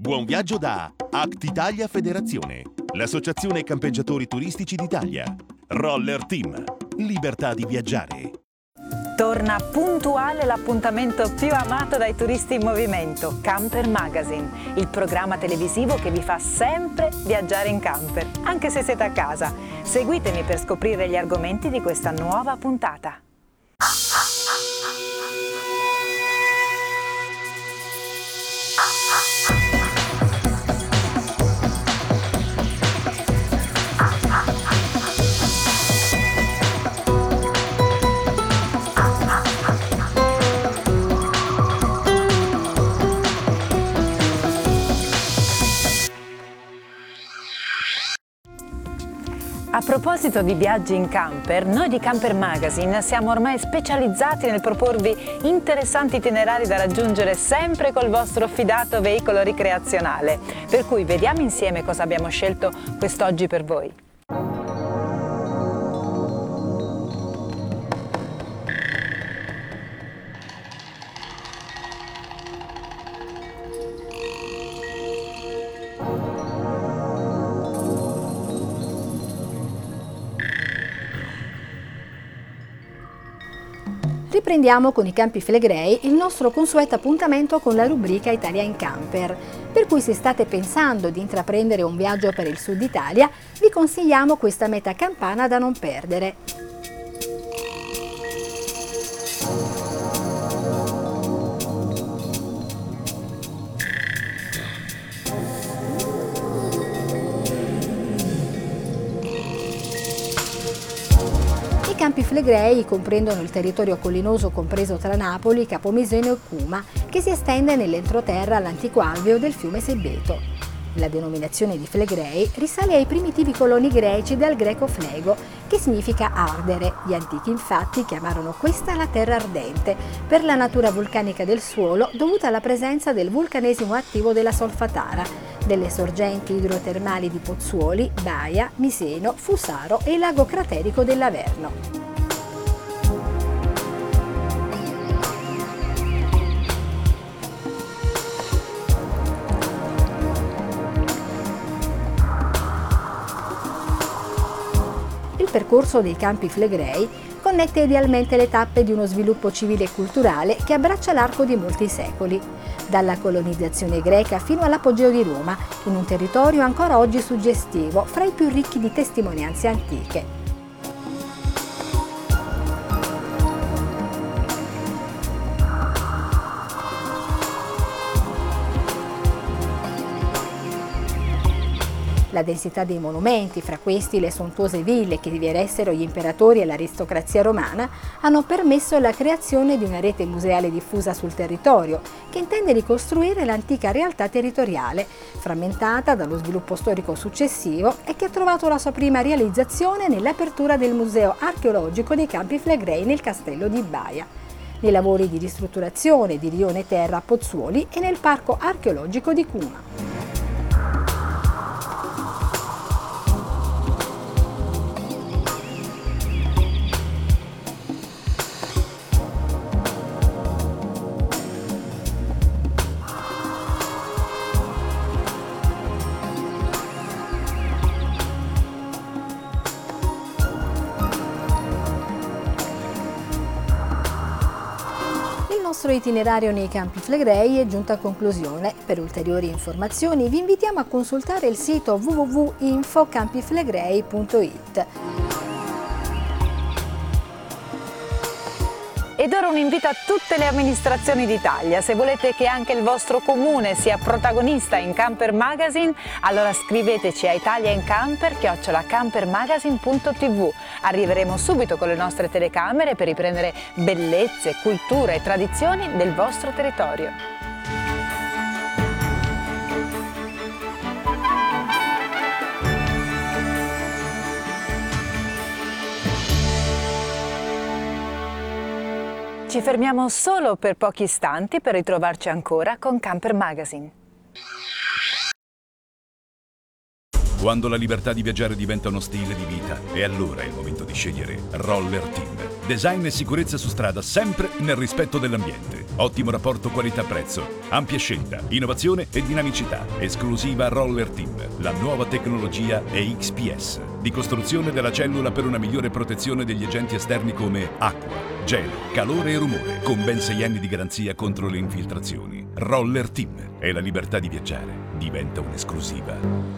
Buon viaggio da Act Italia Federazione, l'associazione campeggiatori turistici d'Italia. Roller Team, libertà di viaggiare. Torna puntuale l'appuntamento più amato dai turisti in movimento, Camper Magazine, il programma televisivo che vi fa sempre viaggiare in camper, anche se siete a casa. Seguitemi per scoprire gli argomenti di questa nuova puntata. A proposito di viaggi in camper, noi di Camper Magazine siamo ormai specializzati nel proporvi interessanti itinerari da raggiungere sempre col vostro fidato veicolo ricreazionale. Per cui vediamo insieme cosa abbiamo scelto quest'oggi per voi. Riprendiamo con i Campi Flegrei il nostro consueto appuntamento con la rubrica Italia in Camper. Per cui se state pensando di intraprendere un viaggio per il sud Italia, vi consigliamo questa meta campana da non perdere. Flegrei comprendono il territorio collinoso compreso tra Napoli, Capomiseno e Cuma, che si estende nell'entroterra all'antico alveo del fiume Sebbeto. La denominazione di Flegrei risale ai primitivi coloni greci dal greco flego, che significa ardere. Gli antichi infatti chiamarono questa la terra ardente, per la natura vulcanica del suolo dovuta alla presenza del vulcanesimo attivo della Solfatara, delle sorgenti idrotermali di Pozzuoli, Baia, Miseno, Fusaro e il lago craterico dell'Averno. Il percorso dei campi Flegrei connette idealmente le tappe di uno sviluppo civile e culturale che abbraccia l'arco di molti secoli, dalla colonizzazione greca fino all'apogeo di Roma, in un territorio ancora oggi suggestivo, fra i più ricchi di testimonianze antiche. La densità dei monumenti, fra questi le sontuose ville che vi eressero gli imperatori e l'aristocrazia romana, hanno permesso la creazione di una rete museale diffusa sul territorio, che intende ricostruire l'antica realtà territoriale, frammentata dallo sviluppo storico successivo e che ha trovato la sua prima realizzazione nell'apertura del Museo archeologico dei Campi Flegrei nel castello di Baia nei lavori di ristrutturazione di Rione Terra a Pozzuoli e nel Parco archeologico di Cuma. Nostro itinerario nei campi Flegrei è giunto a conclusione. Per ulteriori informazioni vi invitiamo a consultare il sito www.infocampiflegrei.it. Ed ora un invito a tutte le amministrazioni d'Italia. Se volete che anche il vostro comune sia protagonista in Camper Magazine, allora scriveteci a italiaincamper.campermagazine.tv. Arriveremo subito con le nostre telecamere per riprendere bellezze, culture e tradizioni del vostro territorio. Ci fermiamo solo per pochi istanti per ritrovarci ancora con Camper Magazine. Quando la libertà di viaggiare diventa uno stile di vita, è allora il momento di scegliere Roller Team. Design e sicurezza su strada sempre nel rispetto dell'ambiente. Ottimo rapporto qualità-prezzo, ampia scelta, innovazione e dinamicità. Esclusiva Roller Team. La nuova tecnologia è XPS, di costruzione della cellula per una migliore protezione degli agenti esterni come acqua, gelo, calore e rumore, con ben 6 anni di garanzia contro le infiltrazioni. Roller Team e la libertà di viaggiare diventa un'esclusiva.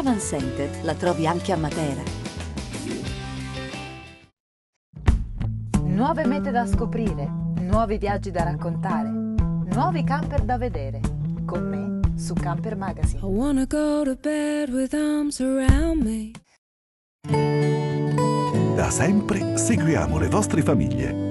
Center la trovi anche a Matera. Nuove mete da scoprire, nuovi viaggi da raccontare, nuovi camper da vedere. Con me su Camper Magazine. I wanna go to bed with arms around me. Da sempre seguiamo le vostre famiglie.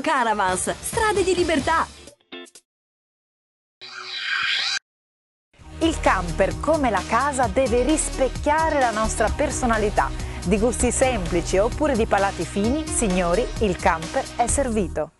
Caravans, strade di libertà. Il camper, come la casa, deve rispecchiare la nostra personalità. Di gusti semplici oppure di palati fini, signori, il camper è servito.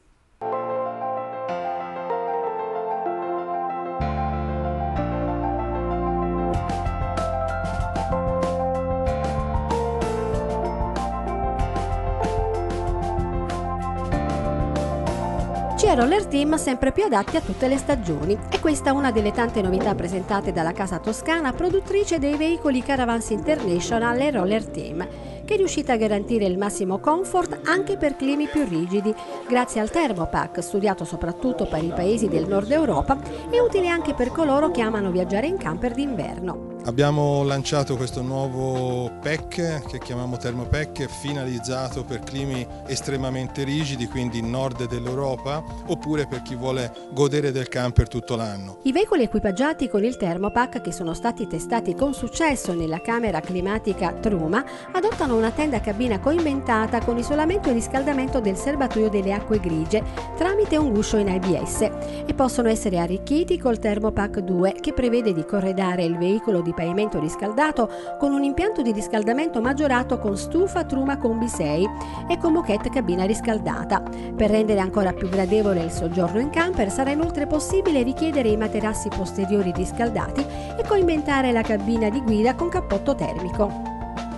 Roller Team sempre più adatti a tutte le stagioni e questa è una delle tante novità presentate dalla casa toscana produttrice dei veicoli Caravans International e Roller Team che è riuscita a garantire il massimo comfort anche per climi più rigidi, grazie al Thermopack, studiato soprattutto per i paesi del nord Europa e utile anche per coloro che amano viaggiare in camper d'inverno. Abbiamo lanciato questo nuovo pack che chiamiamo Thermopack finalizzato per climi estremamente rigidi, quindi nord dell'Europa, oppure per chi vuole godere del camper tutto l'anno. I veicoli equipaggiati con il Thermopack che sono stati testati con successo nella camera climatica Truma adottano una tenda cabina coinventata con isolamento e riscaldamento del serbatoio delle acque grigie tramite un guscio in ABS e possono essere arricchiti col Thermopack 2 che prevede di corredare il veicolo di pavimento riscaldato con un impianto di riscaldamento maggiorato con stufa Truma Combi 6 e con moquette cabina riscaldata. Per rendere ancora più gradevole il soggiorno in camper sarà inoltre possibile richiedere i materassi posteriori riscaldati e coinventare la cabina di guida con cappotto termico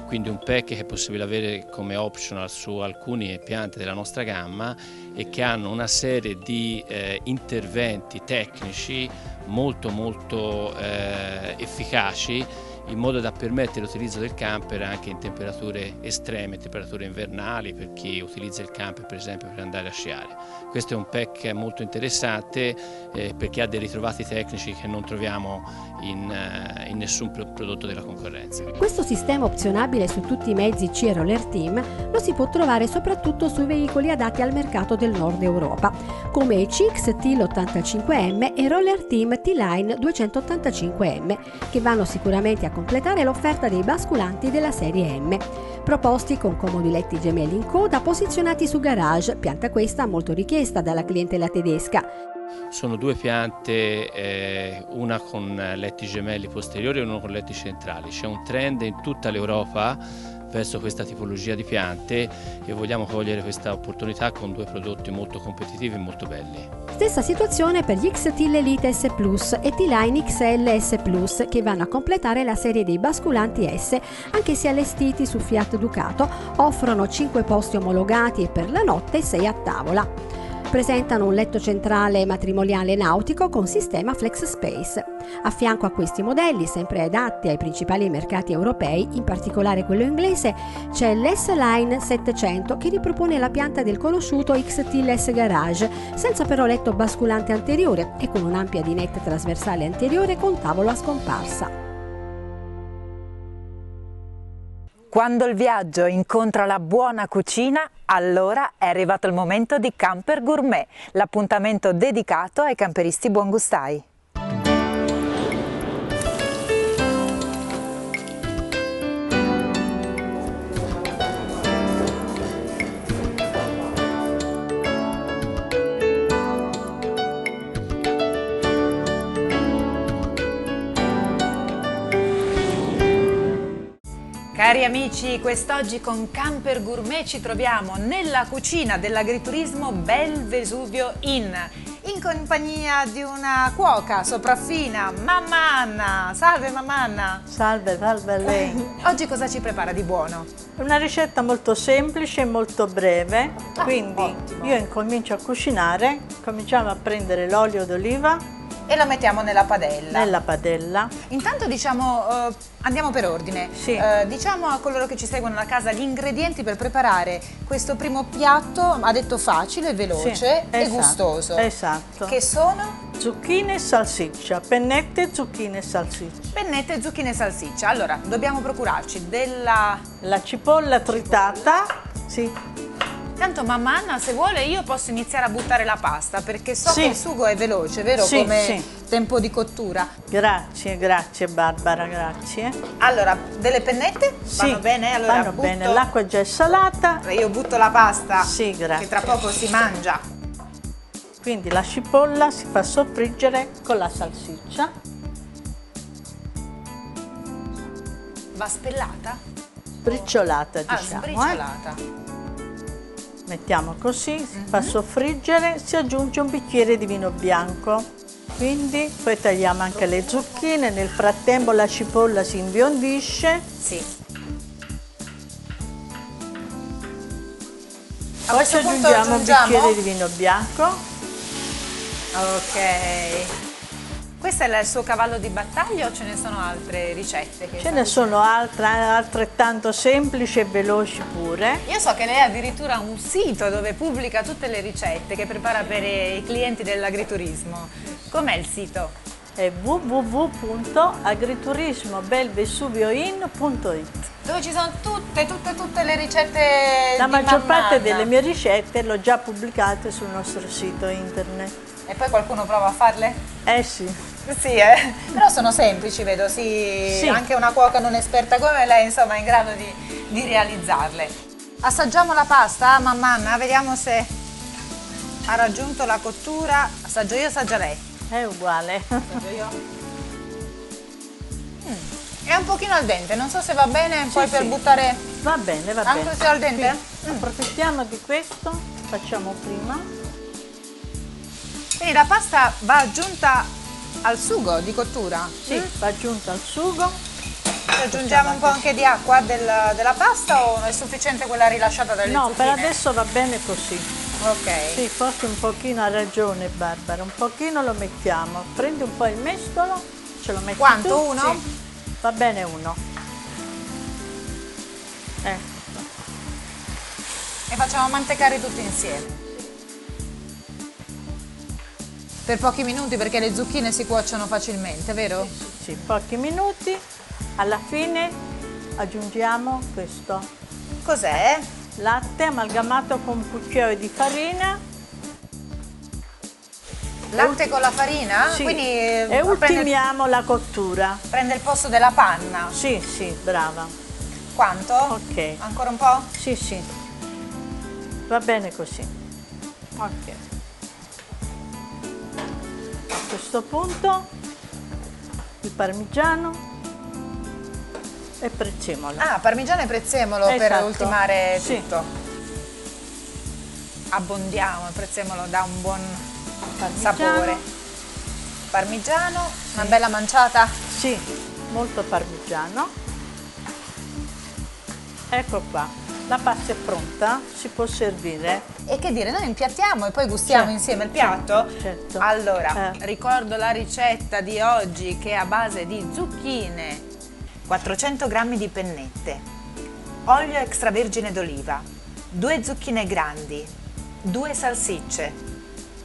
quindi un pack che è possibile avere come optional su alcuni piante della nostra gamma e che hanno una serie di eh, interventi tecnici molto molto eh, efficaci in modo da permettere l'utilizzo del camper anche in temperature estreme, temperature invernali per chi utilizza il camper per esempio per andare a sciare. Questo è un pack molto interessante eh, perché ha dei ritrovati tecnici che non troviamo in, uh, in, nessun prodotto della concorrenza. Questo sistema opzionabile su tutti i mezzi C Roller Team lo si può trovare soprattutto sui veicoli adatti al mercato del nord Europa, come i CX TL85M e Roller Team T-Line 285M, che vanno sicuramente a completare l'offerta dei basculanti della serie M, proposti con comodi letti gemelli in coda posizionati su garage, pianta questa molto richiesta dalla clientela tedesca. Sono due piante, eh, una con letti gemelli posteriori e una con letti centrali. C'è un trend in tutta l'Europa verso questa tipologia di piante e vogliamo cogliere questa opportunità con due prodotti molto competitivi e molto belli. Stessa situazione per gli XTIL Elite S Plus e T-Line XL S Plus che vanno a completare la serie dei basculanti S anche se allestiti su Fiat Ducato offrono 5 posti omologati e per la notte 6 a tavola. Presentano un letto centrale matrimoniale nautico con sistema Flex Space. A fianco a questi modelli, sempre adatti ai principali mercati europei, in particolare quello inglese, c'è l'S-Line 700 che ripropone la pianta del conosciuto XTLS Garage, senza però letto basculante anteriore e con un'ampia dinette trasversale anteriore con tavolo a scomparsa. Quando il viaggio incontra la buona cucina, allora è arrivato il momento di Camper Gourmet, l'appuntamento dedicato ai camperisti buongustai. Amici, quest'oggi con Camper Gourmet ci troviamo nella cucina dell'agriturismo Bel Vesuvio Inn, in compagnia di una cuoca sopraffina, Mamma Anna. Salve Mamma Anna! Salve, salve a lei. Oggi cosa ci prepara di buono? Una ricetta molto semplice e molto breve, Ah, quindi ottimo. io incomincio a cucinare, cominciamo a prendere l'olio d'oliva E lo mettiamo nella padella. nella padella. Intanto diciamo, eh, andiamo per ordine. Sì. Eh, diciamo a coloro che ci seguono da casa gli ingredienti per preparare questo primo piatto, ha detto facile, veloce Sì, e esatto, gustoso. Esatto. Che sono? Zucchine e salsiccia, pennette, zucchine e salsiccia. Pennette, zucchine e salsiccia. Allora, dobbiamo procurarci della... La cipolla tritata, sì, Tanto mamma Anna, se vuole io posso iniziare a buttare la pasta perché so Sì. che il sugo è veloce, vero? Sì, Come sì. tempo di cottura. grazie, grazie Barbara, grazie. Allora, delle pennette? Sì, Vanno bene? Allora, vanno butto- bene, l'acqua già è salata, Io butto la pasta Sì, grazie. che tra poco si mangia. quindi la cipolla si fa soffriggere con la salsiccia. Va spellata? Briciolata Ah, diciamo. eh. Mettiamo così, si Mhm. fa soffriggere, si aggiunge un bicchiere di vino bianco. Quindi poi tagliamo anche le zucchine, nel frattempo la cipolla si imbiondisce, Sì. A poi punto aggiungiamo un aggiungiamo? bicchiere di vino bianco. Ok. Questo è il suo cavallo di battaglia o ce ne sono altre ricette? Che Ce ne sono altre altrettanto semplici e veloci pure. Io so che lei ha addirittura un sito dove pubblica tutte le ricette che prepara per i clienti dell'agriturismo. Com'è il sito? È www.agriturismobelvesuvioin.it Dove ci sono tutte, tutte, tutte le ricette La maggior parte delle mie ricette l'ho già pubblicate sul nostro sito internet. E poi qualcuno prova a farle? Eh sì, Sì, eh. però sono semplici, vedo, sì, Sì. anche una cuoca non esperta come lei, insomma, è in grado di, di realizzarle. Assaggiamo la pasta, mamma Anna, vediamo se ha raggiunto la cottura. Assaggio io, assaggia lei. è uguale. Assaggio io. Mm, È un pochino al dente, non so se va bene poi per sì. buttare... Va bene, va Anche bene. se al dente? Sì. Approfittiamo di questo, facciamo prima. Quindi la pasta va aggiunta al sugo di cottura? Sì, va aggiunto al sugo. Ci aggiungiamo un po' anche di acqua del- della pasta o è sufficiente quella rilasciata dalle No, zucchine? per adesso va bene così. Ok. Sì, forse un pochino ha ragione Barbara, un pochino lo mettiamo. Prendi un po' il mestolo, ce lo metti Quanto? tu? Uno? Sì. Va bene uno. Eh, E facciamo mantecare tutto insieme. Per pochi minuti perché le zucchine si cuociono facilmente, vero? sì, pochi minuti. Alla fine aggiungiamo questo Cos'è? latte amalgamato con un cucchiaio di farina Latte con la farina? Sì. Quindi e prende, ultimiamo la cottura. prende il posto della panna. Sì, sì, brava. Quanto? Ok. Ancora un po'? Sì, sì. Va bene così. Ok. Questo punto il parmigiano e prezzemolo. Ah, parmigiano e prezzemolo per Esatto. ultimare Sì. tutto. Abbondiamo, il prezzemolo dà un buon Parmigiano. sapore. Parmigiano, una bella manciata. Sì, molto parmigiano. Ecco qua, la pasta è pronta, si può servire. E che dire, noi impiattiamo e poi gustiamo Certo, insieme il piatto? certo. Allora, Eh. ricordo la ricetta di oggi che è a base di zucchine, 400 g di pennette, olio extravergine d'oliva, due zucchine grandi, due salsicce,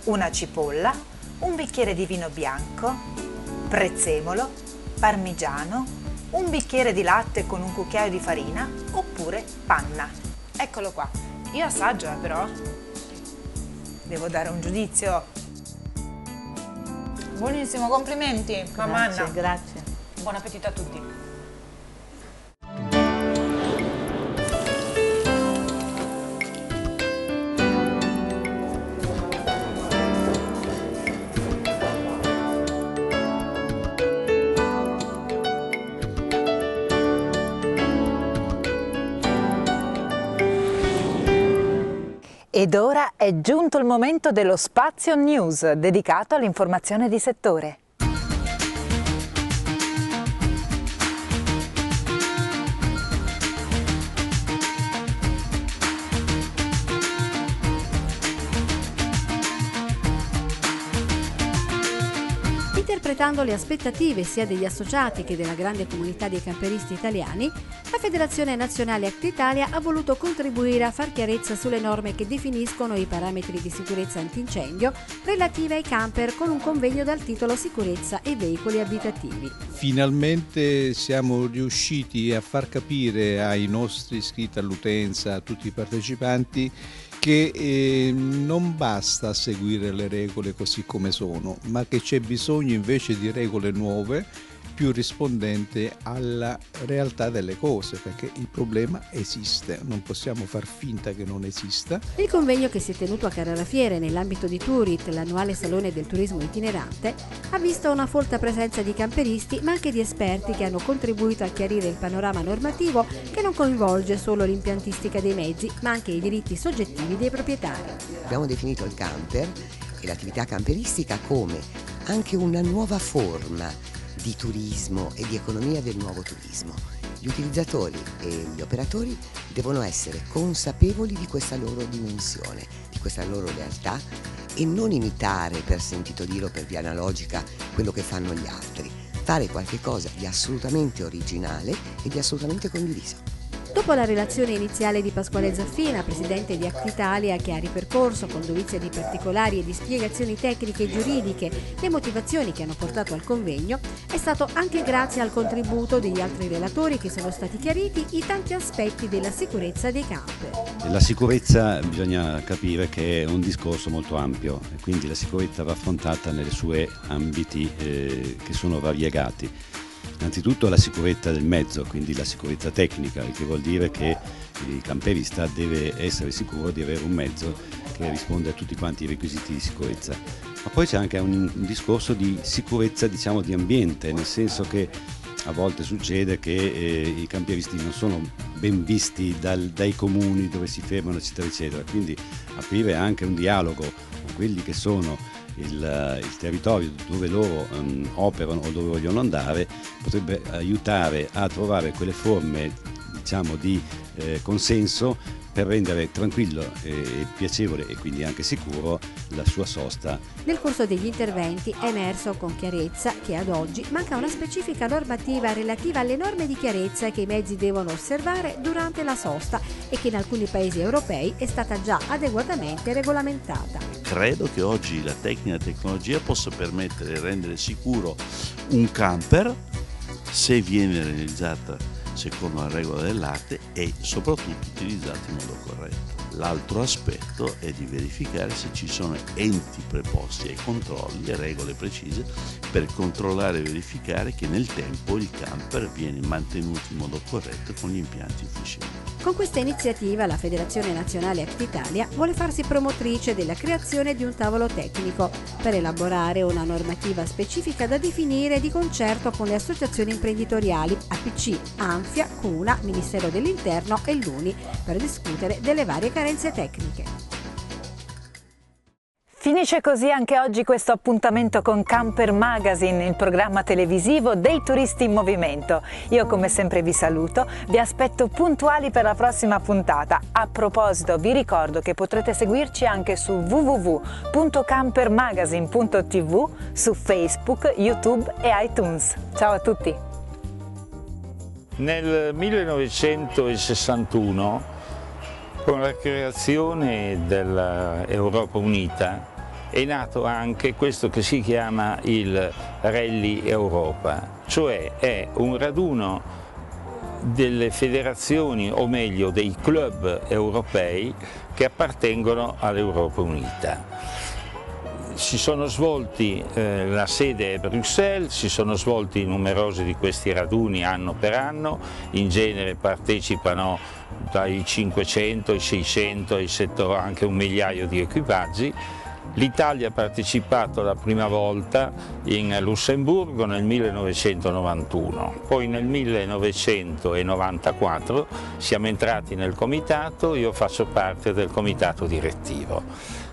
una cipolla, un bicchiere di vino bianco, prezzemolo, parmigiano, un bicchiere di latte con un cucchiaio di farina oppure panna. Eccolo qua. Io assaggio eh, però. Devo dare un giudizio. Buonissimo, complimenti, mamma Grazie, grazie. Buon appetito a tutti. Ed ora è giunto il momento dello Spazio News dedicato all'informazione di settore. Interpretando le aspettative sia degli associati che della grande comunità dei camperisti italiani, la Federazione Nazionale Act Italia ha voluto contribuire a far chiarezza sulle norme che definiscono i parametri di sicurezza antincendio relative ai camper con un convegno dal titolo Sicurezza e veicoli abitativi. Finalmente siamo riusciti a far capire ai nostri iscritti all'utenza, a tutti i partecipanti, che eh, non basta seguire le regole così come sono, ma che c'è bisogno invece di regole nuove più rispondenti alla realtà delle cose, perché il problema esiste, non possiamo far finta che non esista. Il convegno che si è tenuto a Carrarafiere nell'ambito di Turit, l'annuale salone del turismo itinerante, ha visto una folta presenza di camperisti ma anche di esperti che hanno contribuito a chiarire il panorama normativo che non coinvolge solo l'impiantistica dei mezzi ma anche i diritti soggettivi dei proprietari. Abbiamo definito il camper e l'attività camperistica come anche una nuova forma di turismo e di economia del nuovo turismo. Gli utilizzatori e gli operatori devono essere consapevoli di questa loro dimensione, di questa loro realtà e non imitare per sentito dire o per via analogica quello che fanno gli altri, fare qualcosa di assolutamente originale e di assolutamente condiviso. Dopo la relazione iniziale di Pasquale Zaffina, presidente di Act Italia, che ha ripercorso con dovizia di particolari e di spiegazioni tecniche e giuridiche le motivazioni che hanno portato al convegno, è stato anche grazie al contributo degli altri relatori che sono stati chiariti i tanti aspetti della sicurezza dei camper. La sicurezza bisogna capire che è un discorso molto ampio quindi la sicurezza va affrontata nelle sue ambiti eh, che sono variegati. Innanzitutto la sicurezza del mezzo, quindi la sicurezza tecnica, il che vuol dire che il camperista deve essere sicuro di avere un mezzo che risponde a tutti quanti i requisiti di sicurezza. Ma poi c'è anche un, un discorso di sicurezza diciamo, di ambiente, nel senso che a volte succede che eh, i campieristi non sono ben visti dal, dai comuni dove si fermano, eccetera, eccetera. Quindi aprire anche un dialogo con quelli che sono il, il territorio dove loro um, operano o dove vogliono andare potrebbe aiutare a trovare quelle forme diciamo, di eh, consenso per rendere tranquillo e piacevole e quindi anche sicuro la sua sosta. Nel corso degli interventi è emerso con chiarezza che ad oggi manca una specifica normativa relativa alle norme di chiarezza che i mezzi devono osservare durante la sosta e che in alcuni paesi europei è stata già adeguatamente regolamentata. Credo che oggi la tecnica e la tecnologia possa permettere di rendere sicuro un camper se viene realizzata secondo la regola dell'arte e soprattutto utilizzata in modo corretto. L'altro aspetto è di verificare se ci sono enti preposti ai controlli e regole precise per controllare e verificare che nel tempo il camper viene mantenuto in modo corretto con gli impianti ufficiali. Con questa iniziativa la Federazione Nazionale Act Italia vuole farsi promotrice della creazione di un tavolo tecnico per elaborare una normativa specifica da definire di concerto con le associazioni imprenditoriali APC, Anfia, CUNA, Ministero dell'Interno e l'UNI per discutere delle varie carenze tecniche. Finisce così anche oggi questo appuntamento con Camper Magazine, il programma televisivo dei turisti in movimento. Io come sempre vi saluto, vi aspetto puntuali per la prossima puntata. A proposito vi ricordo che potrete seguirci anche su www.campermagazine.tv, su Facebook, YouTube e iTunes. Ciao a tutti! Nel 1961 con la creazione dell'Europa Unita è nato anche questo che si chiama il Rally Europa, cioè è un raduno delle federazioni o meglio dei club europei che appartengono all'Europa Unita. Si sono svolti, eh, la sede è Bruxelles, si sono svolti numerosi di questi raduni anno per anno, in genere partecipano dai 500 ai 600 ai 700, anche un migliaio di equipaggi L'Italia ha partecipato la prima volta in Lussemburgo nel 1991, poi nel 1994 siamo entrati nel comitato, io faccio parte del comitato direttivo.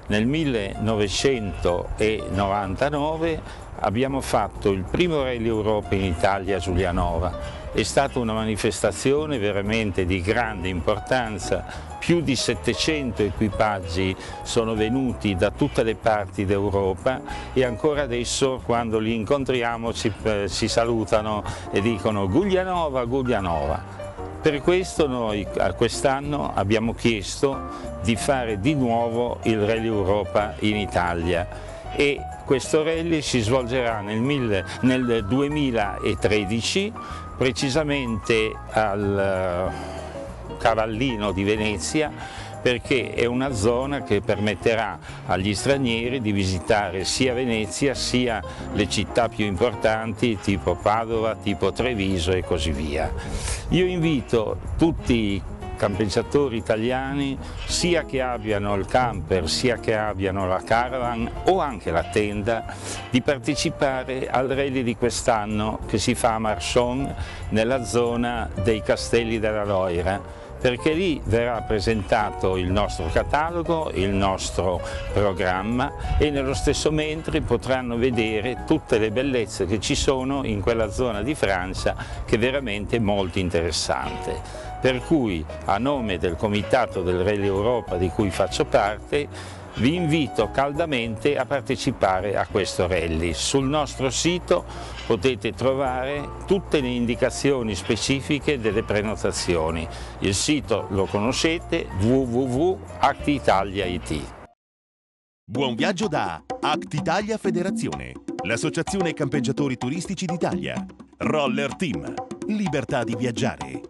Nel 1999 abbiamo fatto il primo Rally Europa in Italia a Giulianova, è stata una manifestazione veramente di grande importanza, più di 700 equipaggi sono venuti da tutte le parti d'Europa e ancora adesso quando li incontriamo ci, eh, ci salutano e dicono Guglianova, Guglianova. Per questo noi quest'anno abbiamo chiesto di fare di nuovo il Rally Europa in Italia e questo rally si svolgerà nel, nel 2013 precisamente al Cavallino di Venezia perché è una zona che permetterà agli stranieri di visitare sia Venezia sia le città più importanti tipo Padova, tipo Treviso e così via. Io invito tutti campeggiatori italiani sia che abbiano il camper sia che abbiano la caravan o anche la tenda di partecipare al rally di quest'anno che si fa a Marson nella zona dei Castelli della Loira perché lì verrà presentato il nostro catalogo, il nostro programma e nello stesso mentre potranno vedere tutte le bellezze che ci sono in quella zona di Francia che è veramente molto interessante per cui a nome del Comitato del Rally Europa di cui faccio parte vi invito caldamente a partecipare a questo rally. Sul nostro sito potete trovare tutte le indicazioni specifiche delle prenotazioni. Il sito lo conoscete www.actitalia.it. Buon viaggio da Act Italia Federazione, l'associazione campeggiatori turistici d'Italia. Roller Team, libertà di viaggiare.